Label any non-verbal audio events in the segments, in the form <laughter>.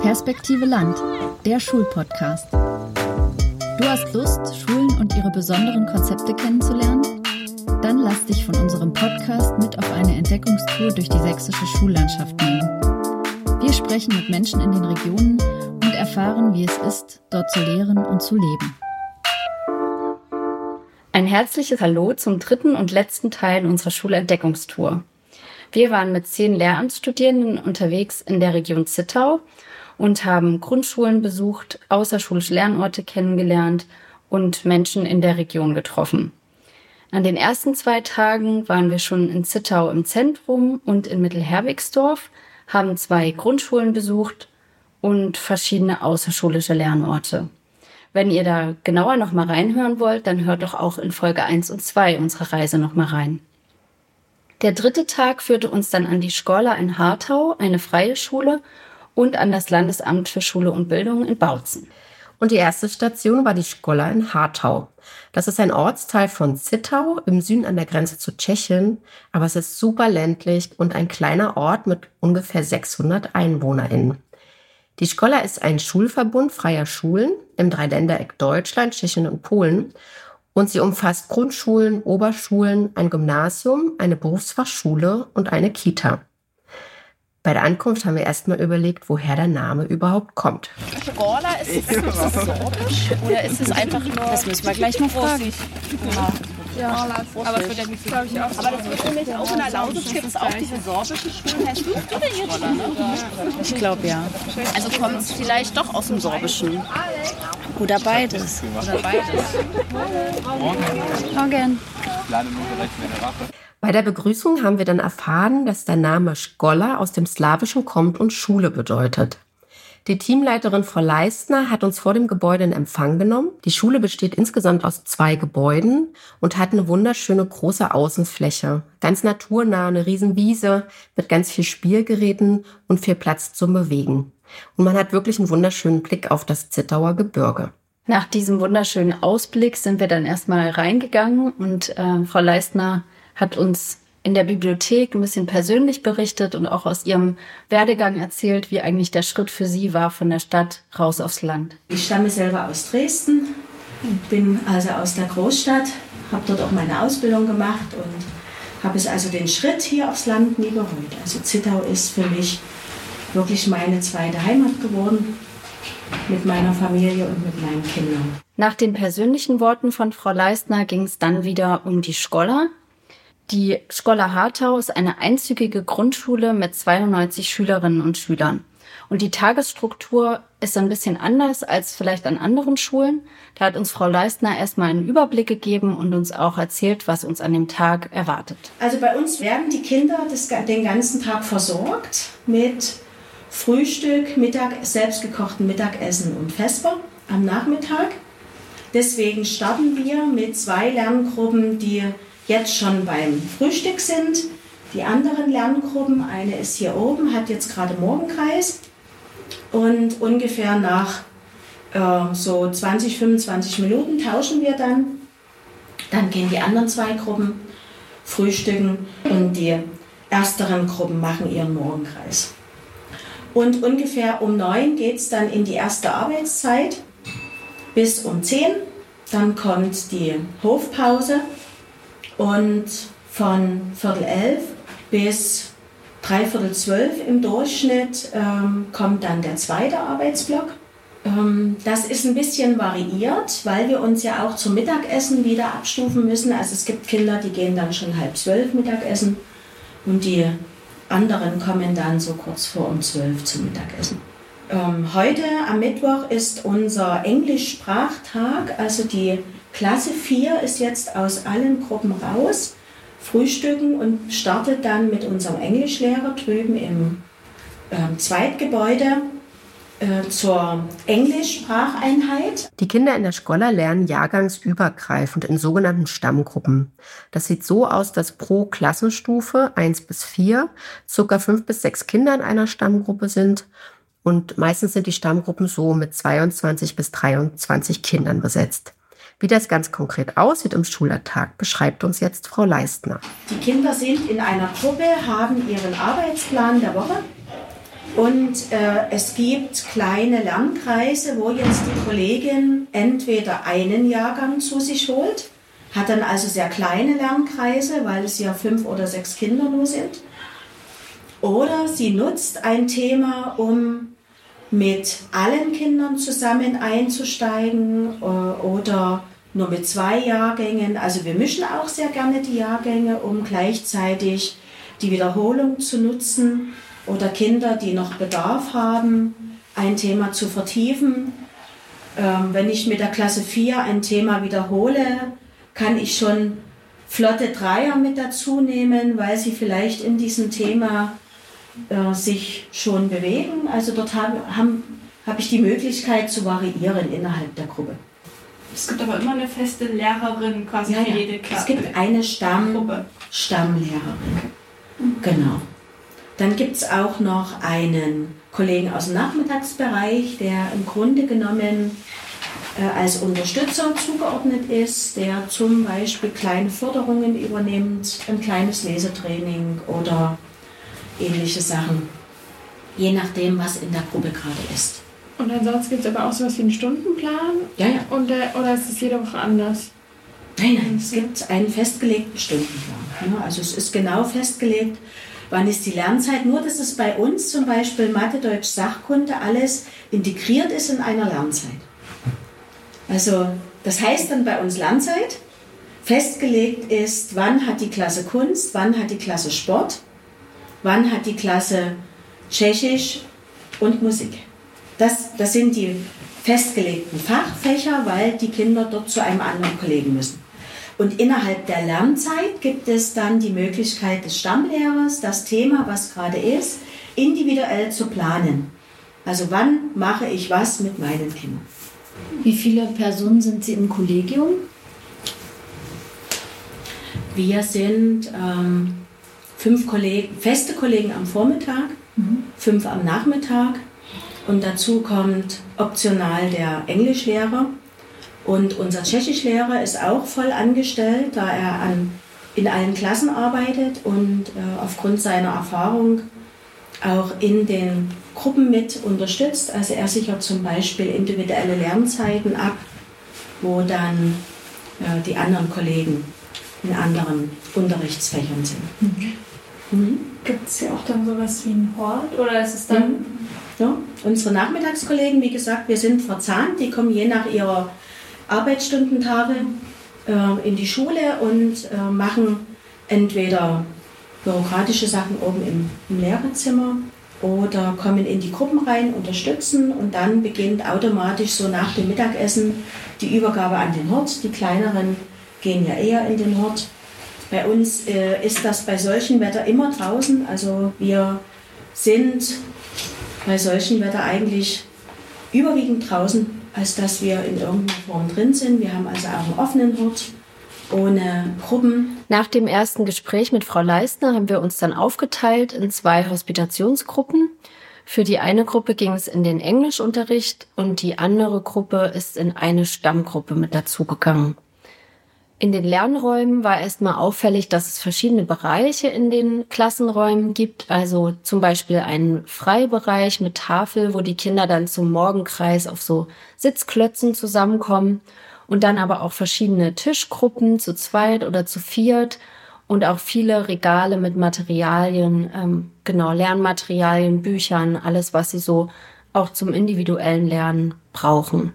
Perspektive Land, der Schulpodcast. Du hast Lust, Schulen und ihre besonderen Konzepte kennenzulernen? Dann lass dich von unserem Podcast mit auf eine Entdeckungstour durch die sächsische Schullandschaft nehmen. Wir sprechen mit Menschen in den Regionen und erfahren, wie es ist, dort zu lehren und zu leben. Ein herzliches Hallo zum dritten und letzten Teil unserer Schulentdeckungstour. Wir waren mit zehn Lehramtsstudierenden unterwegs in der Region Zittau und haben Grundschulen besucht, außerschulische Lernorte kennengelernt und Menschen in der Region getroffen. An den ersten zwei Tagen waren wir schon in Zittau im Zentrum und in Mittelherwigsdorf, haben zwei Grundschulen besucht und verschiedene außerschulische Lernorte. Wenn ihr da genauer noch mal reinhören wollt, dann hört doch auch in Folge 1 und 2 unserer Reise noch mal rein. Der dritte Tag führte uns dann an die Schola in Hartau, eine freie Schule, und an das Landesamt für Schule und Bildung in Bautzen. Und die erste Station war die Schola in Hartau. Das ist ein Ortsteil von Zittau im Süden an der Grenze zu Tschechien, aber es ist super ländlich und ein kleiner Ort mit ungefähr 600 EinwohnerInnen. Die Schola ist ein Schulverbund freier Schulen im Dreiländereck Deutschland, Tschechien und Polen und sie umfasst Grundschulen, Oberschulen, ein Gymnasium, eine Berufsfachschule und eine Kita. Bei der Ankunft haben wir erstmal überlegt, woher der Name überhaupt kommt. Gorla, ist, ist, ist das Sorbisch oder ist es einfach nur. Das müssen wir gleich mal fragen. Ja. Ja, aber für der glaube ich auch. Aber das wird nämlich auch in der Lausitz gibt es auch diese sorbische Schulen. Heißt du Schola, ne? Ich glaube ja. Also kommt es vielleicht doch aus dem Sorbischen. Oder beides. Oder beides. Morgen. Bei der Begrüßung haben wir dann erfahren, dass der Name Schola aus dem Slawischen kommt und Schule bedeutet. Die Teamleiterin Frau Leistner hat uns vor dem Gebäude in Empfang genommen. Die Schule besteht insgesamt aus zwei Gebäuden und hat eine wunderschöne große Außenfläche. Ganz naturnah, eine Riesenwiese mit ganz viel Spielgeräten und viel Platz zum Bewegen. Und man hat wirklich einen wunderschönen Blick auf das Zittauer Gebirge. Nach diesem wunderschönen Ausblick sind wir dann erstmal reingegangen und äh, Frau Leistner hat uns in der Bibliothek ein bisschen persönlich berichtet und auch aus ihrem Werdegang erzählt, wie eigentlich der Schritt für sie war von der Stadt raus aufs Land. Ich stamme selber aus Dresden, bin also aus der Großstadt, habe dort auch meine Ausbildung gemacht und habe es also den Schritt hier aufs Land nie bereut. Also Zittau ist für mich wirklich meine zweite Heimat geworden mit meiner Familie und mit meinen Kindern. Nach den persönlichen Worten von Frau Leistner ging es dann wieder um die Scholler, die Schola Hartau ist eine einzügige Grundschule mit 92 Schülerinnen und Schülern. Und die Tagesstruktur ist ein bisschen anders als vielleicht an anderen Schulen. Da hat uns Frau Leistner erstmal einen Überblick gegeben und uns auch erzählt, was uns an dem Tag erwartet. Also bei uns werden die Kinder das, den ganzen Tag versorgt mit Frühstück, Mittag, selbstgekochten Mittagessen und Vesper am Nachmittag. Deswegen starten wir mit zwei Lerngruppen, die jetzt schon beim Frühstück sind. Die anderen Lerngruppen, eine ist hier oben, hat jetzt gerade Morgenkreis und ungefähr nach äh, so 20, 25 Minuten tauschen wir dann. Dann gehen die anderen zwei Gruppen frühstücken und die ersteren Gruppen machen ihren Morgenkreis. Und ungefähr um neun geht es dann in die erste Arbeitszeit bis um zehn. Dann kommt die Hofpause und von Viertel elf bis dreiviertel zwölf im Durchschnitt ähm, kommt dann der zweite Arbeitsblock. Ähm, das ist ein bisschen variiert, weil wir uns ja auch zum Mittagessen wieder abstufen müssen. Also es gibt Kinder, die gehen dann schon halb zwölf Mittagessen und die anderen kommen dann so kurz vor um zwölf zum Mittagessen. Ähm, heute am Mittwoch ist unser Englischsprachtag, also die Klasse 4 ist jetzt aus allen Gruppen raus, frühstücken und startet dann mit unserem Englischlehrer drüben im äh, Zweitgebäude äh, zur Englischspracheinheit. Die Kinder in der Schola lernen jahrgangsübergreifend in sogenannten Stammgruppen. Das sieht so aus, dass pro Klassenstufe 1 bis 4 circa 5 bis 6 Kinder in einer Stammgruppe sind. Und meistens sind die Stammgruppen so mit 22 bis 23 Kindern besetzt. Wie das ganz konkret aussieht im Schulalltag, beschreibt uns jetzt Frau Leistner. Die Kinder sind in einer Gruppe, haben ihren Arbeitsplan der Woche und äh, es gibt kleine Lernkreise, wo jetzt die Kollegin entweder einen Jahrgang zu sich holt, hat dann also sehr kleine Lernkreise, weil es ja fünf oder sechs Kinder nur sind. Oder sie nutzt ein Thema, um mit allen Kindern zusammen einzusteigen äh, oder nur mit zwei Jahrgängen. Also wir mischen auch sehr gerne die Jahrgänge, um gleichzeitig die Wiederholung zu nutzen oder Kinder, die noch Bedarf haben, ein Thema zu vertiefen. Ähm, wenn ich mit der Klasse 4 ein Thema wiederhole, kann ich schon flotte Dreier mit dazu nehmen, weil sie vielleicht in diesem Thema äh, sich schon bewegen. Also dort habe hab ich die Möglichkeit zu variieren innerhalb der Gruppe. Es gibt aber immer eine feste Lehrerin quasi ja, für jede Klasse. Es gibt eine Stamm, Stammlehrerin. Mhm. Genau. Dann gibt es auch noch einen Kollegen aus dem Nachmittagsbereich, der im Grunde genommen äh, als Unterstützer zugeordnet ist, der zum Beispiel kleine Förderungen übernimmt, ein kleines Lesetraining oder ähnliche Sachen, je nachdem, was in der Gruppe gerade ist. Und ansonsten gibt es aber auch sowas wie einen Stundenplan? Ja, ja. Und, äh, oder ist es jede Woche anders? Nein, nein, es gibt einen festgelegten Stundenplan. Also es ist genau festgelegt, wann ist die Lernzeit. Nur, dass es bei uns zum Beispiel Mathe, Deutsch, Sachkunde alles integriert ist in einer Lernzeit. Also das heißt dann bei uns Lernzeit. Festgelegt ist, wann hat die Klasse Kunst, wann hat die Klasse Sport, wann hat die Klasse Tschechisch und Musik. Das, das sind die festgelegten Fachfächer, weil die Kinder dort zu einem anderen Kollegen müssen. Und innerhalb der Lernzeit gibt es dann die Möglichkeit des Stammlehrers, das Thema, was gerade ist, individuell zu planen. Also wann mache ich was mit meinen Kindern. Wie viele Personen sind Sie im Kollegium? Wir sind ähm, fünf Kollegen, feste Kollegen am Vormittag, mhm. fünf am Nachmittag und dazu kommt optional der Englischlehrer. Und unser Tschechischlehrer ist auch voll angestellt, da er an, in allen Klassen arbeitet und äh, aufgrund seiner Erfahrung auch in den Gruppen mit unterstützt. Also er sichert zum Beispiel individuelle Lernzeiten ab, wo dann äh, die anderen Kollegen in anderen Unterrichtsfächern sind. Mhm. Mhm. Gibt es ja auch dann sowas wie ein Hort oder ist es dann. Mhm. Ja, unsere Nachmittagskollegen, wie gesagt, wir sind verzahnt, die kommen je nach ihrer Arbeitsstundentafel äh, in die Schule und äh, machen entweder bürokratische Sachen oben im, im Lehrerzimmer oder kommen in die Gruppen rein, unterstützen und dann beginnt automatisch so nach dem Mittagessen die Übergabe an den Hort. Die kleineren gehen ja eher in den Hort bei uns äh, ist das bei solchem Wetter immer draußen. Also wir sind bei solchem Wetter eigentlich überwiegend draußen, als dass wir in irgendeiner Form drin sind. Wir haben also auch einen offenen Hort ohne Gruppen. Nach dem ersten Gespräch mit Frau Leistner haben wir uns dann aufgeteilt in zwei Hospitationsgruppen. Für die eine Gruppe ging es in den Englischunterricht und die andere Gruppe ist in eine Stammgruppe mit dazugegangen. In den Lernräumen war erstmal auffällig, dass es verschiedene Bereiche in den Klassenräumen gibt. Also zum Beispiel einen Freibereich mit Tafel, wo die Kinder dann zum Morgenkreis auf so Sitzklötzen zusammenkommen. Und dann aber auch verschiedene Tischgruppen zu zweit oder zu viert und auch viele Regale mit Materialien, ähm, genau, Lernmaterialien, Büchern, alles, was sie so auch zum individuellen Lernen brauchen.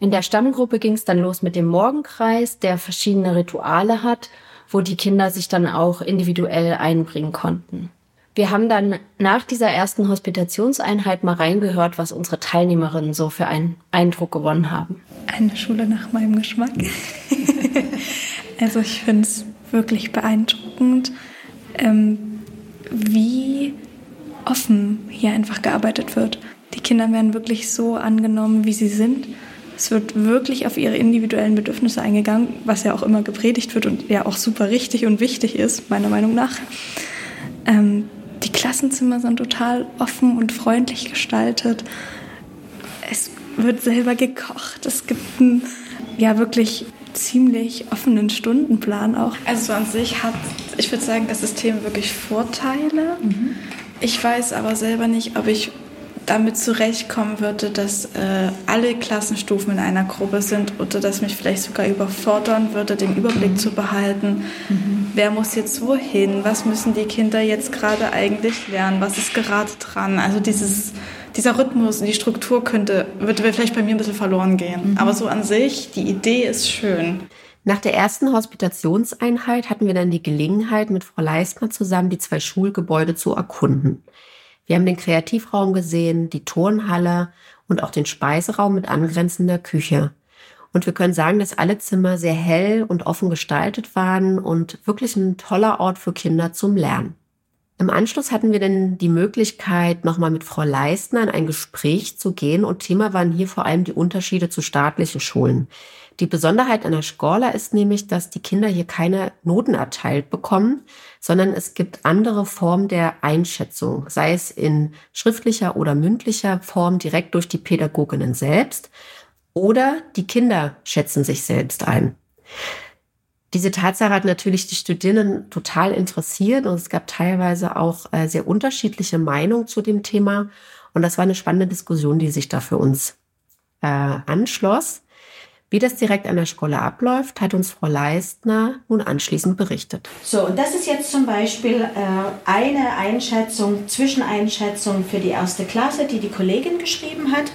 In der Stammgruppe ging es dann los mit dem Morgenkreis, der verschiedene Rituale hat, wo die Kinder sich dann auch individuell einbringen konnten. Wir haben dann nach dieser ersten Hospitationseinheit mal reingehört, was unsere Teilnehmerinnen so für einen Eindruck gewonnen haben. Eine Schule nach meinem Geschmack. <laughs> also ich finde es wirklich beeindruckend, ähm, wie offen hier einfach gearbeitet wird. Die Kinder werden wirklich so angenommen, wie sie sind. Es wird wirklich auf ihre individuellen Bedürfnisse eingegangen, was ja auch immer gepredigt wird und ja auch super richtig und wichtig ist, meiner Meinung nach. Ähm, die Klassenzimmer sind total offen und freundlich gestaltet. Es wird selber gekocht. Es gibt ein ja wirklich ziemlich offenen Stundenplan auch. Also an sich hat, ich würde sagen, das System wirklich Vorteile. Mhm. Ich weiß aber selber nicht, ob ich damit zurechtkommen würde, dass äh, alle Klassenstufen in einer Gruppe sind oder dass mich vielleicht sogar überfordern würde, den Überblick mhm. zu behalten. Mhm. Wer muss jetzt wohin? Was müssen die Kinder jetzt gerade eigentlich lernen? Was ist gerade dran? Also dieses, dieser Rhythmus und die Struktur könnte, würde vielleicht bei mir ein bisschen verloren gehen. Mhm. Aber so an sich, die Idee ist schön. Nach der ersten Hospitationseinheit hatten wir dann die Gelegenheit, mit Frau Leistner zusammen die zwei Schulgebäude zu erkunden. Wir haben den Kreativraum gesehen, die Turnhalle und auch den Speiseraum mit angrenzender Küche. Und wir können sagen, dass alle Zimmer sehr hell und offen gestaltet waren und wirklich ein toller Ort für Kinder zum Lernen. Im Anschluss hatten wir dann die Möglichkeit, nochmal mit Frau Leistner in ein Gespräch zu gehen und Thema waren hier vor allem die Unterschiede zu staatlichen Schulen. Die Besonderheit an der Skorla ist nämlich, dass die Kinder hier keine Noten erteilt bekommen, sondern es gibt andere Formen der Einschätzung, sei es in schriftlicher oder mündlicher Form direkt durch die Pädagoginnen selbst oder die Kinder schätzen sich selbst ein. Diese Tatsache hat natürlich die Studierenden total interessiert und es gab teilweise auch äh, sehr unterschiedliche Meinungen zu dem Thema. Und das war eine spannende Diskussion, die sich da für uns äh, anschloss. Wie das direkt an der Schule abläuft, hat uns Frau Leistner nun anschließend berichtet. So, und das ist jetzt zum Beispiel äh, eine Einschätzung, Zwischeneinschätzung für die erste Klasse, die die Kollegin geschrieben hat.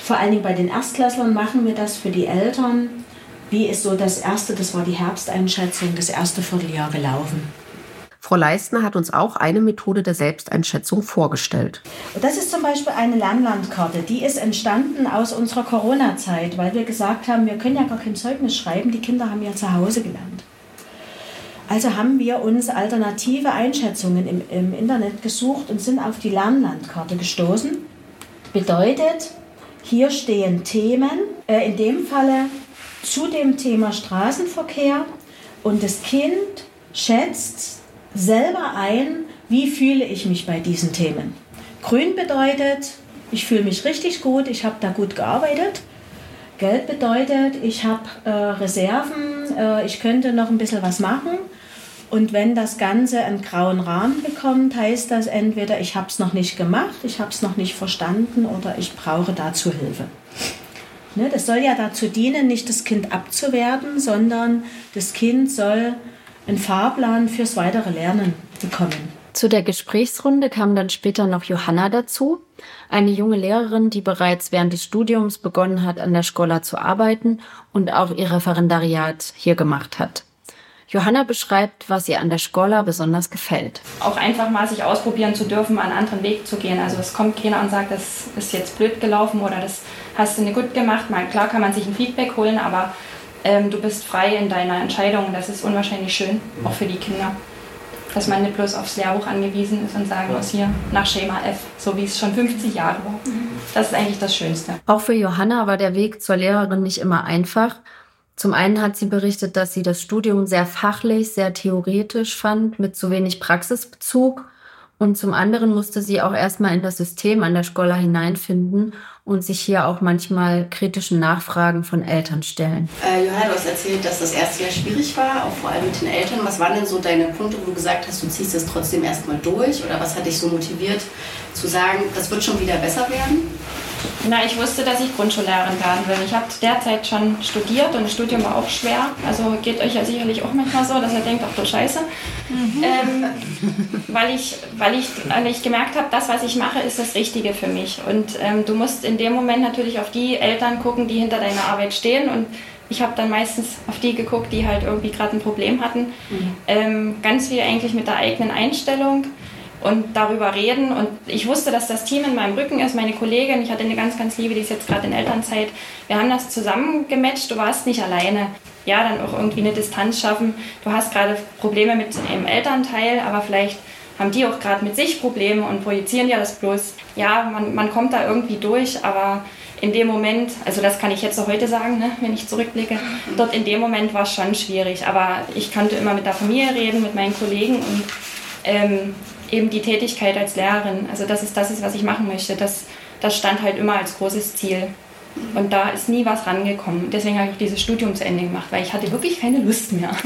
Vor allen Dingen bei den Erstklässlern machen wir das für die Eltern. Wie ist so das erste, das war die Herbsteinschätzung, das erste Vierteljahr gelaufen? Frau Leistner hat uns auch eine Methode der Selbsteinschätzung vorgestellt. Das ist zum Beispiel eine Lernlandkarte. Die ist entstanden aus unserer Corona-Zeit, weil wir gesagt haben, wir können ja gar kein Zeugnis schreiben, die Kinder haben ja zu Hause gelernt. Also haben wir uns alternative Einschätzungen im, im Internet gesucht und sind auf die Lernlandkarte gestoßen. Bedeutet, hier stehen Themen, äh, in dem Falle zu dem Thema Straßenverkehr und das Kind schätzt selber ein, wie fühle ich mich bei diesen Themen. Grün bedeutet, ich fühle mich richtig gut, ich habe da gut gearbeitet. Gelb bedeutet, ich habe äh, Reserven, äh, ich könnte noch ein bisschen was machen. Und wenn das Ganze einen grauen Rahmen bekommt, heißt das entweder, ich habe es noch nicht gemacht, ich habe es noch nicht verstanden oder ich brauche dazu Hilfe. Ne, das soll ja dazu dienen, nicht das Kind abzuwerten, sondern das Kind soll einen Fahrplan fürs weitere Lernen bekommen. Zu der Gesprächsrunde kam dann später noch Johanna dazu, eine junge Lehrerin, die bereits während des Studiums begonnen hat, an der Schola zu arbeiten und auch ihr Referendariat hier gemacht hat. Johanna beschreibt, was ihr an der Schola besonders gefällt. Auch einfach mal sich ausprobieren zu dürfen, einen anderen Weg zu gehen. Also es kommt keiner und sagt, das ist jetzt blöd gelaufen oder das hast du nicht gut gemacht. Mal, klar kann man sich ein Feedback holen, aber ähm, du bist frei in deiner Entscheidung. Das ist unwahrscheinlich schön, auch für die Kinder. Dass man nicht bloß aufs Lehrbuch angewiesen ist und sagen muss, hier nach Schema F, so wie es schon 50 Jahre war. Das ist eigentlich das Schönste. Auch für Johanna war der Weg zur Lehrerin nicht immer einfach. Zum einen hat sie berichtet, dass sie das Studium sehr fachlich, sehr theoretisch fand, mit zu wenig Praxisbezug. Und zum anderen musste sie auch erstmal in das System an der Schola hineinfinden und sich hier auch manchmal kritischen Nachfragen von Eltern stellen. Äh, Johanna, du hast erzählt, dass das erste Jahr schwierig war, auch vor allem mit den Eltern. Was waren denn so deine Punkte, wo du gesagt hast, du ziehst es trotzdem erstmal durch? Oder was hat dich so motiviert zu sagen, das wird schon wieder besser werden? Na, ich wusste, dass ich Grundschullehrerin werden will. Ich habe derzeit schon studiert und das Studium war auch schwer. Also geht euch ja sicherlich auch manchmal so, dass ihr denkt, ach du Scheiße. Mhm. Ähm, weil, ich, weil, ich, weil ich gemerkt habe, das, was ich mache, ist das Richtige für mich. Und ähm, du musst in dem Moment natürlich auf die Eltern gucken, die hinter deiner Arbeit stehen. Und ich habe dann meistens auf die geguckt, die halt irgendwie gerade ein Problem hatten. Mhm. Ähm, ganz viel eigentlich mit der eigenen Einstellung und darüber reden. Und ich wusste, dass das Team in meinem Rücken ist, meine Kollegin. Ich hatte eine ganz, ganz liebe, die ist jetzt gerade in Elternzeit. Wir haben das zusammen gematcht. Du warst nicht alleine. Ja, dann auch irgendwie eine Distanz schaffen. Du hast gerade Probleme mit dem Elternteil, aber vielleicht haben die auch gerade mit sich Probleme und projizieren ja das bloß. Ja, man, man kommt da irgendwie durch, aber in dem Moment, also das kann ich jetzt auch heute sagen, ne, wenn ich zurückblicke, <laughs> dort in dem Moment war es schon schwierig. Aber ich konnte immer mit der Familie reden, mit meinen Kollegen und ähm, eben die Tätigkeit als Lehrerin. Also das ist das, ist, was ich machen möchte. Das, das stand halt immer als großes Ziel. Und da ist nie was rangekommen. Deswegen habe ich auch dieses Studium zu Ende gemacht, weil ich hatte wirklich keine Lust mehr. <laughs>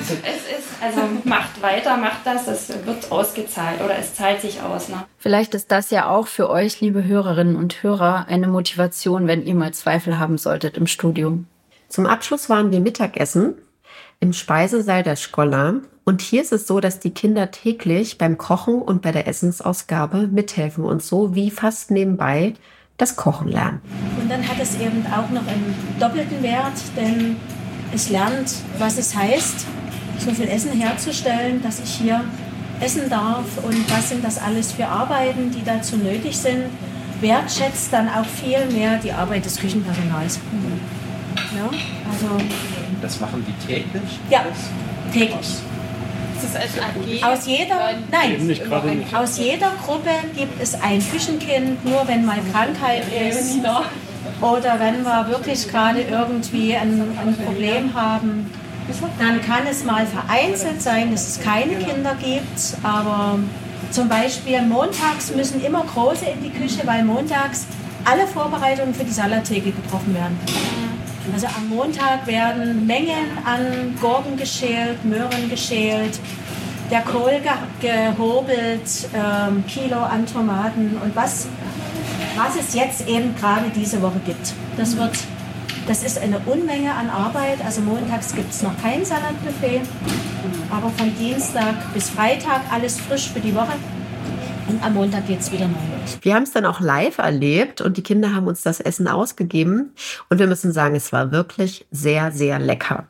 es ist, also macht weiter, macht das, es wird ausgezahlt oder es zahlt sich aus. Ne? Vielleicht ist das ja auch für euch, liebe Hörerinnen und Hörer, eine Motivation, wenn ihr mal Zweifel haben solltet im Studium. Zum Abschluss waren wir Mittagessen im Speisesaal der Schola. Und hier ist es so, dass die Kinder täglich beim Kochen und bei der Essensausgabe mithelfen und so wie fast nebenbei das Kochen lernen. Und dann hat es eben auch noch einen doppelten Wert, denn es lernt, was es heißt, so viel Essen herzustellen, dass ich hier essen darf und was sind das alles für Arbeiten, die dazu nötig sind. Wertschätzt dann auch viel mehr die Arbeit des Küchenpersonals. Ja, also das machen die täglich? Ja, täglich. Ist das als AG? Aus jeder, nein, aus jeder Gruppe gibt es ein Küchenkind, nur wenn mal Krankheit ist oder wenn wir wirklich gerade irgendwie ein, ein Problem haben, dann kann es mal vereinzelt sein, dass es keine Kinder gibt, aber zum Beispiel montags müssen immer Große in die Küche, weil montags alle Vorbereitungen für die Salattheke getroffen werden. Also am Montag werden Mengen an Gurken geschält, Möhren geschält, der Kohl ge gehobelt, ähm, Kilo an Tomaten und was, was es jetzt eben gerade diese Woche gibt. Das wird das ist eine Unmenge an Arbeit. Also montags gibt es noch kein Salatbuffet, aber von Dienstag bis Freitag alles frisch für die Woche. Und am Montag geht es wieder neu los. Wir haben es dann auch live erlebt und die Kinder haben uns das Essen ausgegeben. Und wir müssen sagen, es war wirklich sehr, sehr lecker.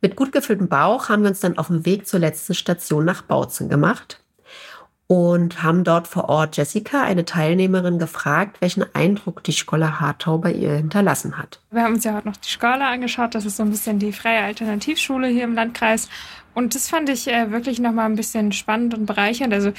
Mit gut gefülltem Bauch haben wir uns dann auf dem Weg zur letzten Station nach Bautzen gemacht und haben dort vor Ort Jessica, eine Teilnehmerin, gefragt, welchen Eindruck die Schola Hartau bei ihr hinterlassen hat. Wir haben uns ja heute noch die Schola angeschaut. Das ist so ein bisschen die freie Alternativschule hier im Landkreis. Und das fand ich äh, wirklich nochmal ein bisschen spannend und bereichernd. Also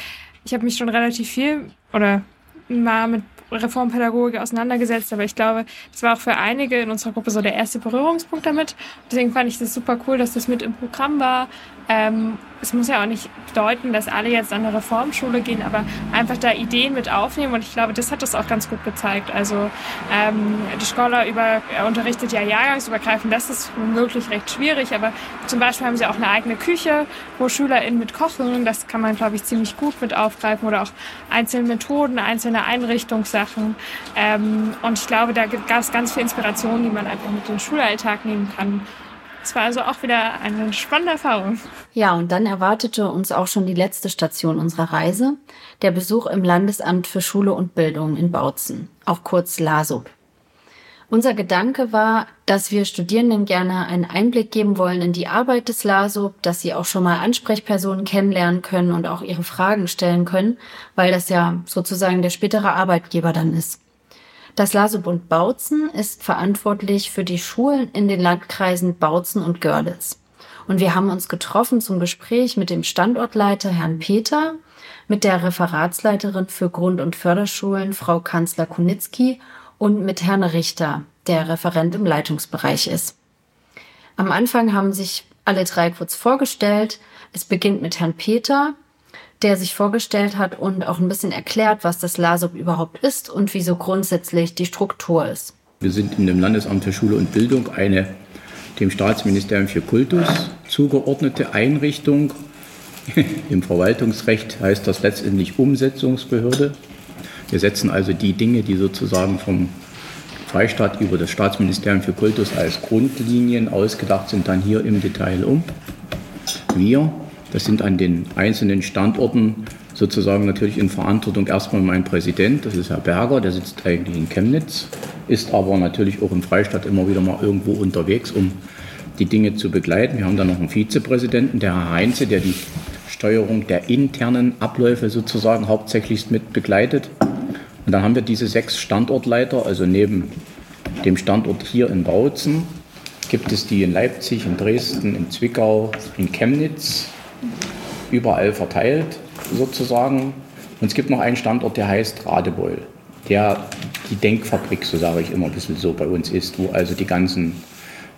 ich habe mich schon relativ viel oder mal mit Reformpädagogik auseinandergesetzt, aber ich glaube, das war auch für einige in unserer Gruppe so der erste Berührungspunkt damit. Deswegen fand ich das super cool, dass das mit im Programm war. Ähm, es muss ja auch nicht bedeuten, dass alle jetzt an eine Reformschule gehen, aber einfach da Ideen mit aufnehmen. Und ich glaube, das hat das auch ganz gut gezeigt. Also ähm, die Scholar über, unterrichtet ja jahrgangsübergreifend, das ist womöglich recht schwierig, aber zum Beispiel haben sie auch eine eigene Küche, wo SchülerInnen mit kochen, das kann man, glaube ich, ziemlich gut mit aufgreifen. Oder auch einzelne Methoden, einzelne Einrichtungssachen. Ähm, und ich glaube, da gab es ganz viel Inspiration, die man einfach mit den Schulalltag nehmen kann. Es war also auch wieder eine spannende Erfahrung. Ja, und dann erwartete uns auch schon die letzte Station unserer Reise, der Besuch im Landesamt für Schule und Bildung in Bautzen, auch kurz LASUB. Unser Gedanke war, dass wir Studierenden gerne einen Einblick geben wollen in die Arbeit des LASUB, dass sie auch schon mal Ansprechpersonen kennenlernen können und auch ihre Fragen stellen können, weil das ja sozusagen der spätere Arbeitgeber dann ist. Das Lasebund Bautzen ist verantwortlich für die Schulen in den Landkreisen Bautzen und Görlitz. Und wir haben uns getroffen zum Gespräch mit dem Standortleiter Herrn Peter, mit der Referatsleiterin für Grund- und Förderschulen Frau Kanzler Kunitzki und mit Herrn Richter, der Referent im Leitungsbereich ist. Am Anfang haben sich alle drei kurz vorgestellt. Es beginnt mit Herrn Peter, der sich vorgestellt hat und auch ein bisschen erklärt, was das LASUB überhaupt ist und wie so grundsätzlich die Struktur ist. Wir sind in dem Landesamt für Schule und Bildung eine dem Staatsministerium für Kultus zugeordnete Einrichtung. <laughs> Im Verwaltungsrecht heißt das letztendlich Umsetzungsbehörde. Wir setzen also die Dinge, die sozusagen vom Freistaat über das Staatsministerium für Kultus als Grundlinien ausgedacht sind, dann hier im Detail um. Wir das sind an den einzelnen Standorten sozusagen natürlich in Verantwortung erstmal mein Präsident, das ist Herr Berger, der sitzt eigentlich in Chemnitz, ist aber natürlich auch im Freistaat immer wieder mal irgendwo unterwegs, um die Dinge zu begleiten. Wir haben dann noch einen Vizepräsidenten, der Herr Heinze, der die Steuerung der internen Abläufe sozusagen hauptsächlich mit begleitet. Und dann haben wir diese sechs Standortleiter, also neben dem Standort hier in Bautzen gibt es die in Leipzig, in Dresden, in Zwickau, in Chemnitz, überall verteilt sozusagen. Und es gibt noch einen Standort, der heißt Radebeul, der die Denkfabrik, so sage ich immer ein bisschen so bei uns ist, wo also die ganzen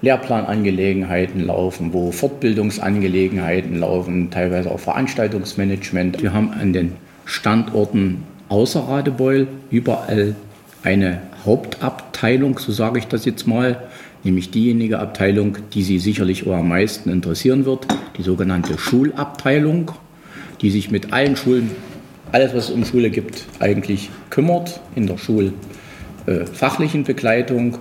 Lehrplanangelegenheiten laufen, wo Fortbildungsangelegenheiten laufen, teilweise auch Veranstaltungsmanagement. Wir haben an den Standorten außer Radebeul überall eine Hauptabteilung, so sage ich das jetzt mal, nämlich diejenige Abteilung, die Sie sicherlich auch am meisten interessieren wird, die sogenannte Schulabteilung, die sich mit allen Schulen, alles was es um Schule gibt, eigentlich kümmert, in der schulfachlichen Begleitung,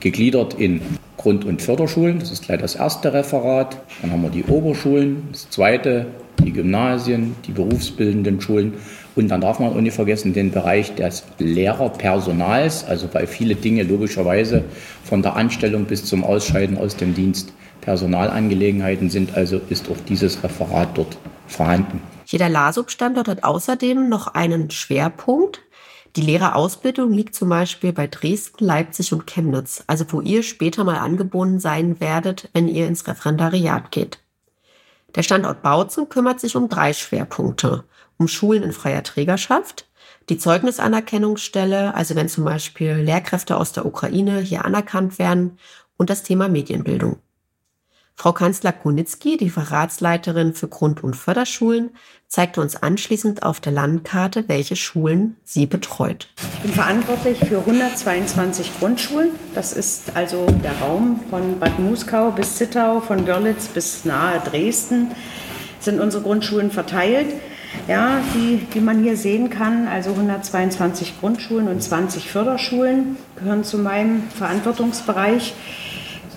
gegliedert in Grund- und Förderschulen, das ist gleich das erste Referat, dann haben wir die Oberschulen, das zweite, die Gymnasien, die berufsbildenden Schulen und dann darf man auch nicht vergessen den Bereich des Lehrerpersonals, also bei viele Dinge logischerweise von der Anstellung bis zum Ausscheiden aus dem Dienst Personalangelegenheiten sind, also ist auch dieses Referat dort vorhanden. Jeder LASUB-Standort hat außerdem noch einen Schwerpunkt. Die Lehrerausbildung liegt zum Beispiel bei Dresden, Leipzig und Chemnitz, also wo ihr später mal angebunden sein werdet, wenn ihr ins Referendariat geht. Der Standort Bautzen kümmert sich um drei Schwerpunkte um Schulen in freier Trägerschaft, die Zeugnisanerkennungsstelle, also wenn zum Beispiel Lehrkräfte aus der Ukraine hier anerkannt werden, und das Thema Medienbildung. Frau Kanzler Kunitzki, die Verratsleiterin für Grund- und Förderschulen, zeigte uns anschließend auf der Landkarte, welche Schulen sie betreut. Ich bin verantwortlich für 122 Grundschulen. Das ist also der Raum von Bad Muskau bis Zittau, von Görlitz bis nahe Dresden sind unsere Grundschulen verteilt ja, die, die man hier sehen kann. Also 122 Grundschulen und 20 Förderschulen gehören zu meinem Verantwortungsbereich,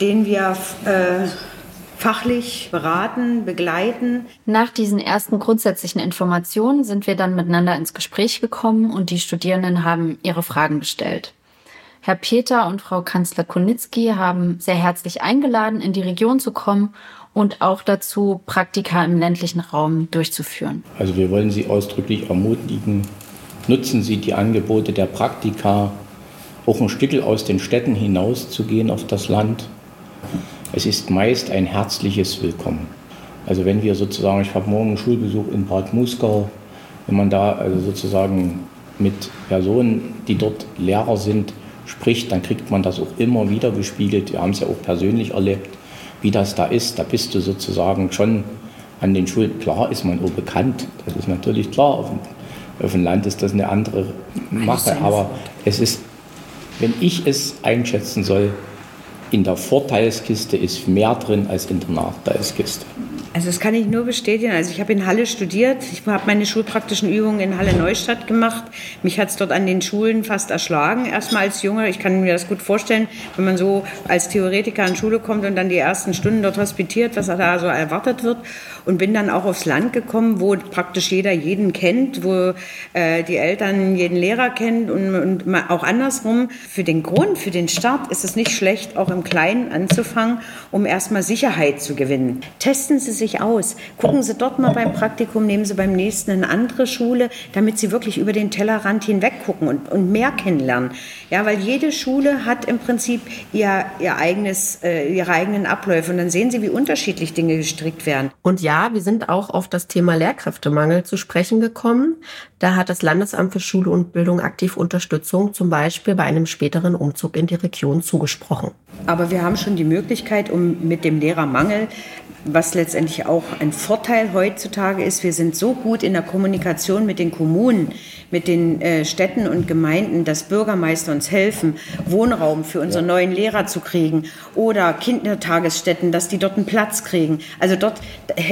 den wir äh, fachlich beraten, begleiten. Nach diesen ersten grundsätzlichen Informationen sind wir dann miteinander ins Gespräch gekommen und die Studierenden haben ihre Fragen gestellt. Herr Peter und Frau Kanzler Kunitzki haben sehr herzlich eingeladen, in die Region zu kommen und auch dazu, Praktika im ländlichen Raum durchzuführen. Also wir wollen Sie ausdrücklich ermutigen, nutzen Sie die Angebote der Praktika, auch ein Stückel aus den Städten hinaus zu gehen auf das Land. Es ist meist ein herzliches Willkommen. Also wenn wir sozusagen, ich habe morgen einen Schulbesuch in Bad Muskau, wenn man da also sozusagen mit Personen, die dort Lehrer sind, spricht, dann kriegt man das auch immer wieder gespiegelt. Wir haben es ja auch persönlich erlebt wie das da ist. Da bist du sozusagen schon an den Schulen. Klar ist man auch bekannt, das ist natürlich klar. Auf dem, auf dem Land ist das eine andere Mache, aber es ist, wenn ich es einschätzen soll, in der Vorteilskiste ist mehr drin als in der Nachteilskiste. Also das kann ich nur bestätigen. Also ich habe in Halle studiert. Ich habe meine schulpraktischen Übungen in Halle Neustadt gemacht. Mich hat es dort an den Schulen fast erschlagen, erstmal als Junge. Ich kann mir das gut vorstellen, wenn man so als Theoretiker an Schule kommt und dann die ersten Stunden dort hospitiert, was da so erwartet wird. Und bin dann auch aufs Land gekommen, wo praktisch jeder jeden kennt, wo äh, die Eltern jeden Lehrer kennt und, und auch andersrum. Für den Grund, für den Start ist es nicht schlecht, auch im Kleinen anzufangen, um erstmal Sicherheit zu gewinnen. Testen Sie sich sich aus. Gucken Sie dort mal beim Praktikum, nehmen Sie beim nächsten eine andere Schule, damit Sie wirklich über den Tellerrand hinweg gucken und, und mehr kennenlernen. Ja, weil jede Schule hat im Prinzip ihr, ihr eigenes, äh, ihre eigenen Abläufe und dann sehen Sie, wie unterschiedlich Dinge gestrickt werden. Und ja, wir sind auch auf das Thema Lehrkräftemangel zu sprechen gekommen. Da hat das Landesamt für Schule und Bildung aktiv Unterstützung, zum Beispiel bei einem späteren Umzug in die Region zugesprochen. Aber wir haben schon die Möglichkeit, um mit dem Lehrermangel was letztendlich auch ein Vorteil heutzutage ist. Wir sind so gut in der Kommunikation mit den Kommunen, mit den äh, Städten und Gemeinden, dass Bürgermeister uns helfen, Wohnraum für unsere ja. neuen Lehrer zu kriegen oder Kindertagesstätten, dass die dort einen Platz kriegen. Also dort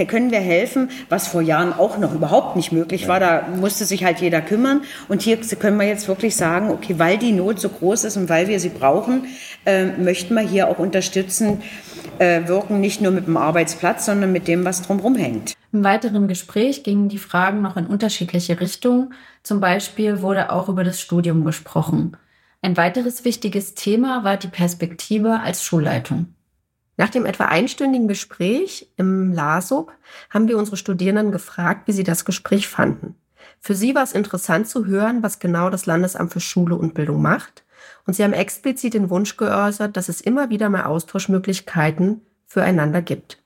können wir helfen, was vor Jahren auch noch überhaupt nicht möglich war. Da musste sich halt jeder kümmern. Und hier können wir jetzt wirklich sagen, okay, weil die Not so groß ist und weil wir sie brauchen, äh, möchten wir hier auch unterstützen, äh, wirken, nicht nur mit dem Arbeitsplatz, sondern mit dem, was drumherum hängt. Im weiteren Gespräch gingen die Fragen noch in unterschiedliche Richtungen. Zum Beispiel wurde auch über das Studium gesprochen. Ein weiteres wichtiges Thema war die Perspektive als Schulleitung. Nach dem etwa einstündigen Gespräch im LASUB haben wir unsere Studierenden gefragt, wie sie das Gespräch fanden. Für sie war es interessant zu hören, was genau das Landesamt für Schule und Bildung macht und sie haben explizit den Wunsch geäußert, dass es immer wieder mehr Austauschmöglichkeiten füreinander gibt.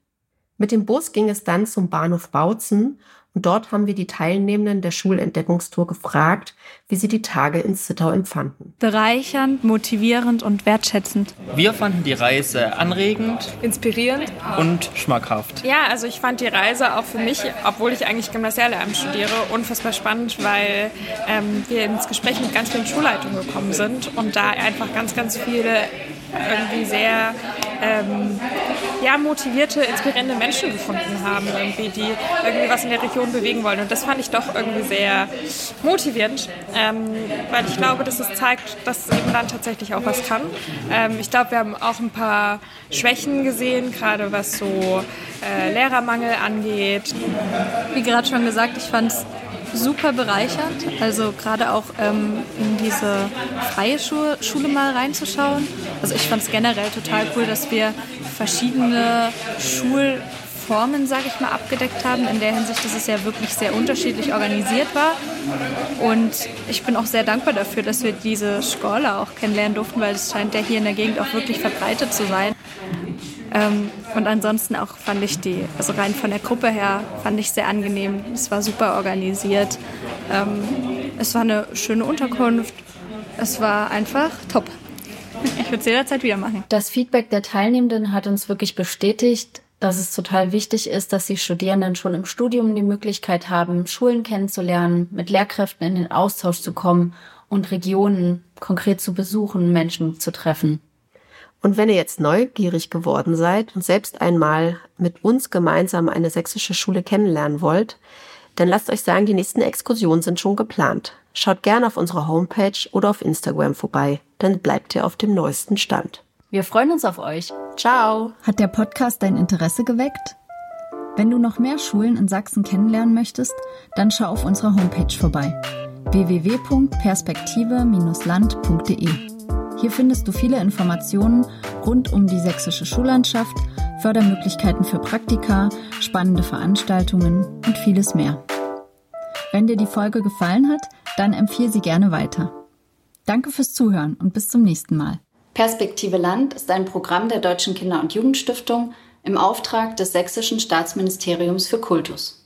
Mit dem Bus ging es dann zum Bahnhof Bautzen Und dort haben wir die Teilnehmenden der Schulentdeckungstour gefragt, wie sie die Tage in Zittau empfanden. Bereichernd, motivierend und wertschätzend. Wir fanden die Reise anregend, inspirierend und schmackhaft. Ja, also ich fand die Reise auch für mich, obwohl ich eigentlich Gymnasiallehramt studiere, unfassbar spannend, weil ähm, wir ins Gespräch mit ganz vielen Schulleitungen gekommen sind und da einfach ganz, ganz viele irgendwie sehr ähm, ja, motivierte, inspirierende Menschen gefunden haben, irgendwie, die irgendwie was in der Region bewegen wollen. Und das fand ich doch irgendwie sehr motivierend, ähm, weil ich glaube, dass es zeigt, dass eben Land tatsächlich auch was kann. Ähm, ich glaube, wir haben auch ein paar Schwächen gesehen, gerade was so äh, Lehrermangel angeht. Wie gerade schon gesagt, ich fand es super bereichernd. Also gerade auch ähm, in diese freie Schule, Schule mal reinzuschauen. Also ich fand es generell total cool, dass wir verschiedene Schulformen, sage ich mal, abgedeckt haben. In der Hinsicht, dass es ja wirklich sehr unterschiedlich organisiert war. Und ich bin auch sehr dankbar dafür, dass wir diese Schorle auch kennenlernen durften, weil es scheint ja hier in der Gegend auch wirklich verbreitet zu sein. Ähm, und ansonsten auch fand ich die, also rein von der Gruppe her, fand ich sehr angenehm. Es war super organisiert. Ähm, es war eine schöne Unterkunft. Es war einfach top. Ich würde es jederzeit wieder machen. Das Feedback der Teilnehmenden hat uns wirklich bestätigt, dass es total wichtig ist, dass die Studierenden schon im Studium die Möglichkeit haben, Schulen kennenzulernen, mit Lehrkräften in den Austausch zu kommen und Regionen konkret zu besuchen, Menschen zu treffen. Und wenn ihr jetzt neugierig geworden seid und selbst einmal mit uns gemeinsam eine sächsische Schule kennenlernen wollt, dann lasst euch sagen, die nächsten Exkursionen sind schon geplant. Schaut gerne auf unserer Homepage oder auf Instagram vorbei, dann bleibt ihr auf dem neuesten Stand. Wir freuen uns auf euch. Ciao. Hat der Podcast dein Interesse geweckt? Wenn du noch mehr Schulen in Sachsen kennenlernen möchtest, dann schau auf unserer Homepage vorbei www.perspektive-land.de. Hier findest du viele Informationen rund um die sächsische Schullandschaft, Fördermöglichkeiten für Praktika, spannende Veranstaltungen und vieles mehr. Wenn dir die Folge gefallen hat, dann empfehle sie gerne weiter. Danke fürs Zuhören und bis zum nächsten Mal. Perspektive Land ist ein Programm der Deutschen Kinder- und Jugendstiftung im Auftrag des Sächsischen Staatsministeriums für Kultus.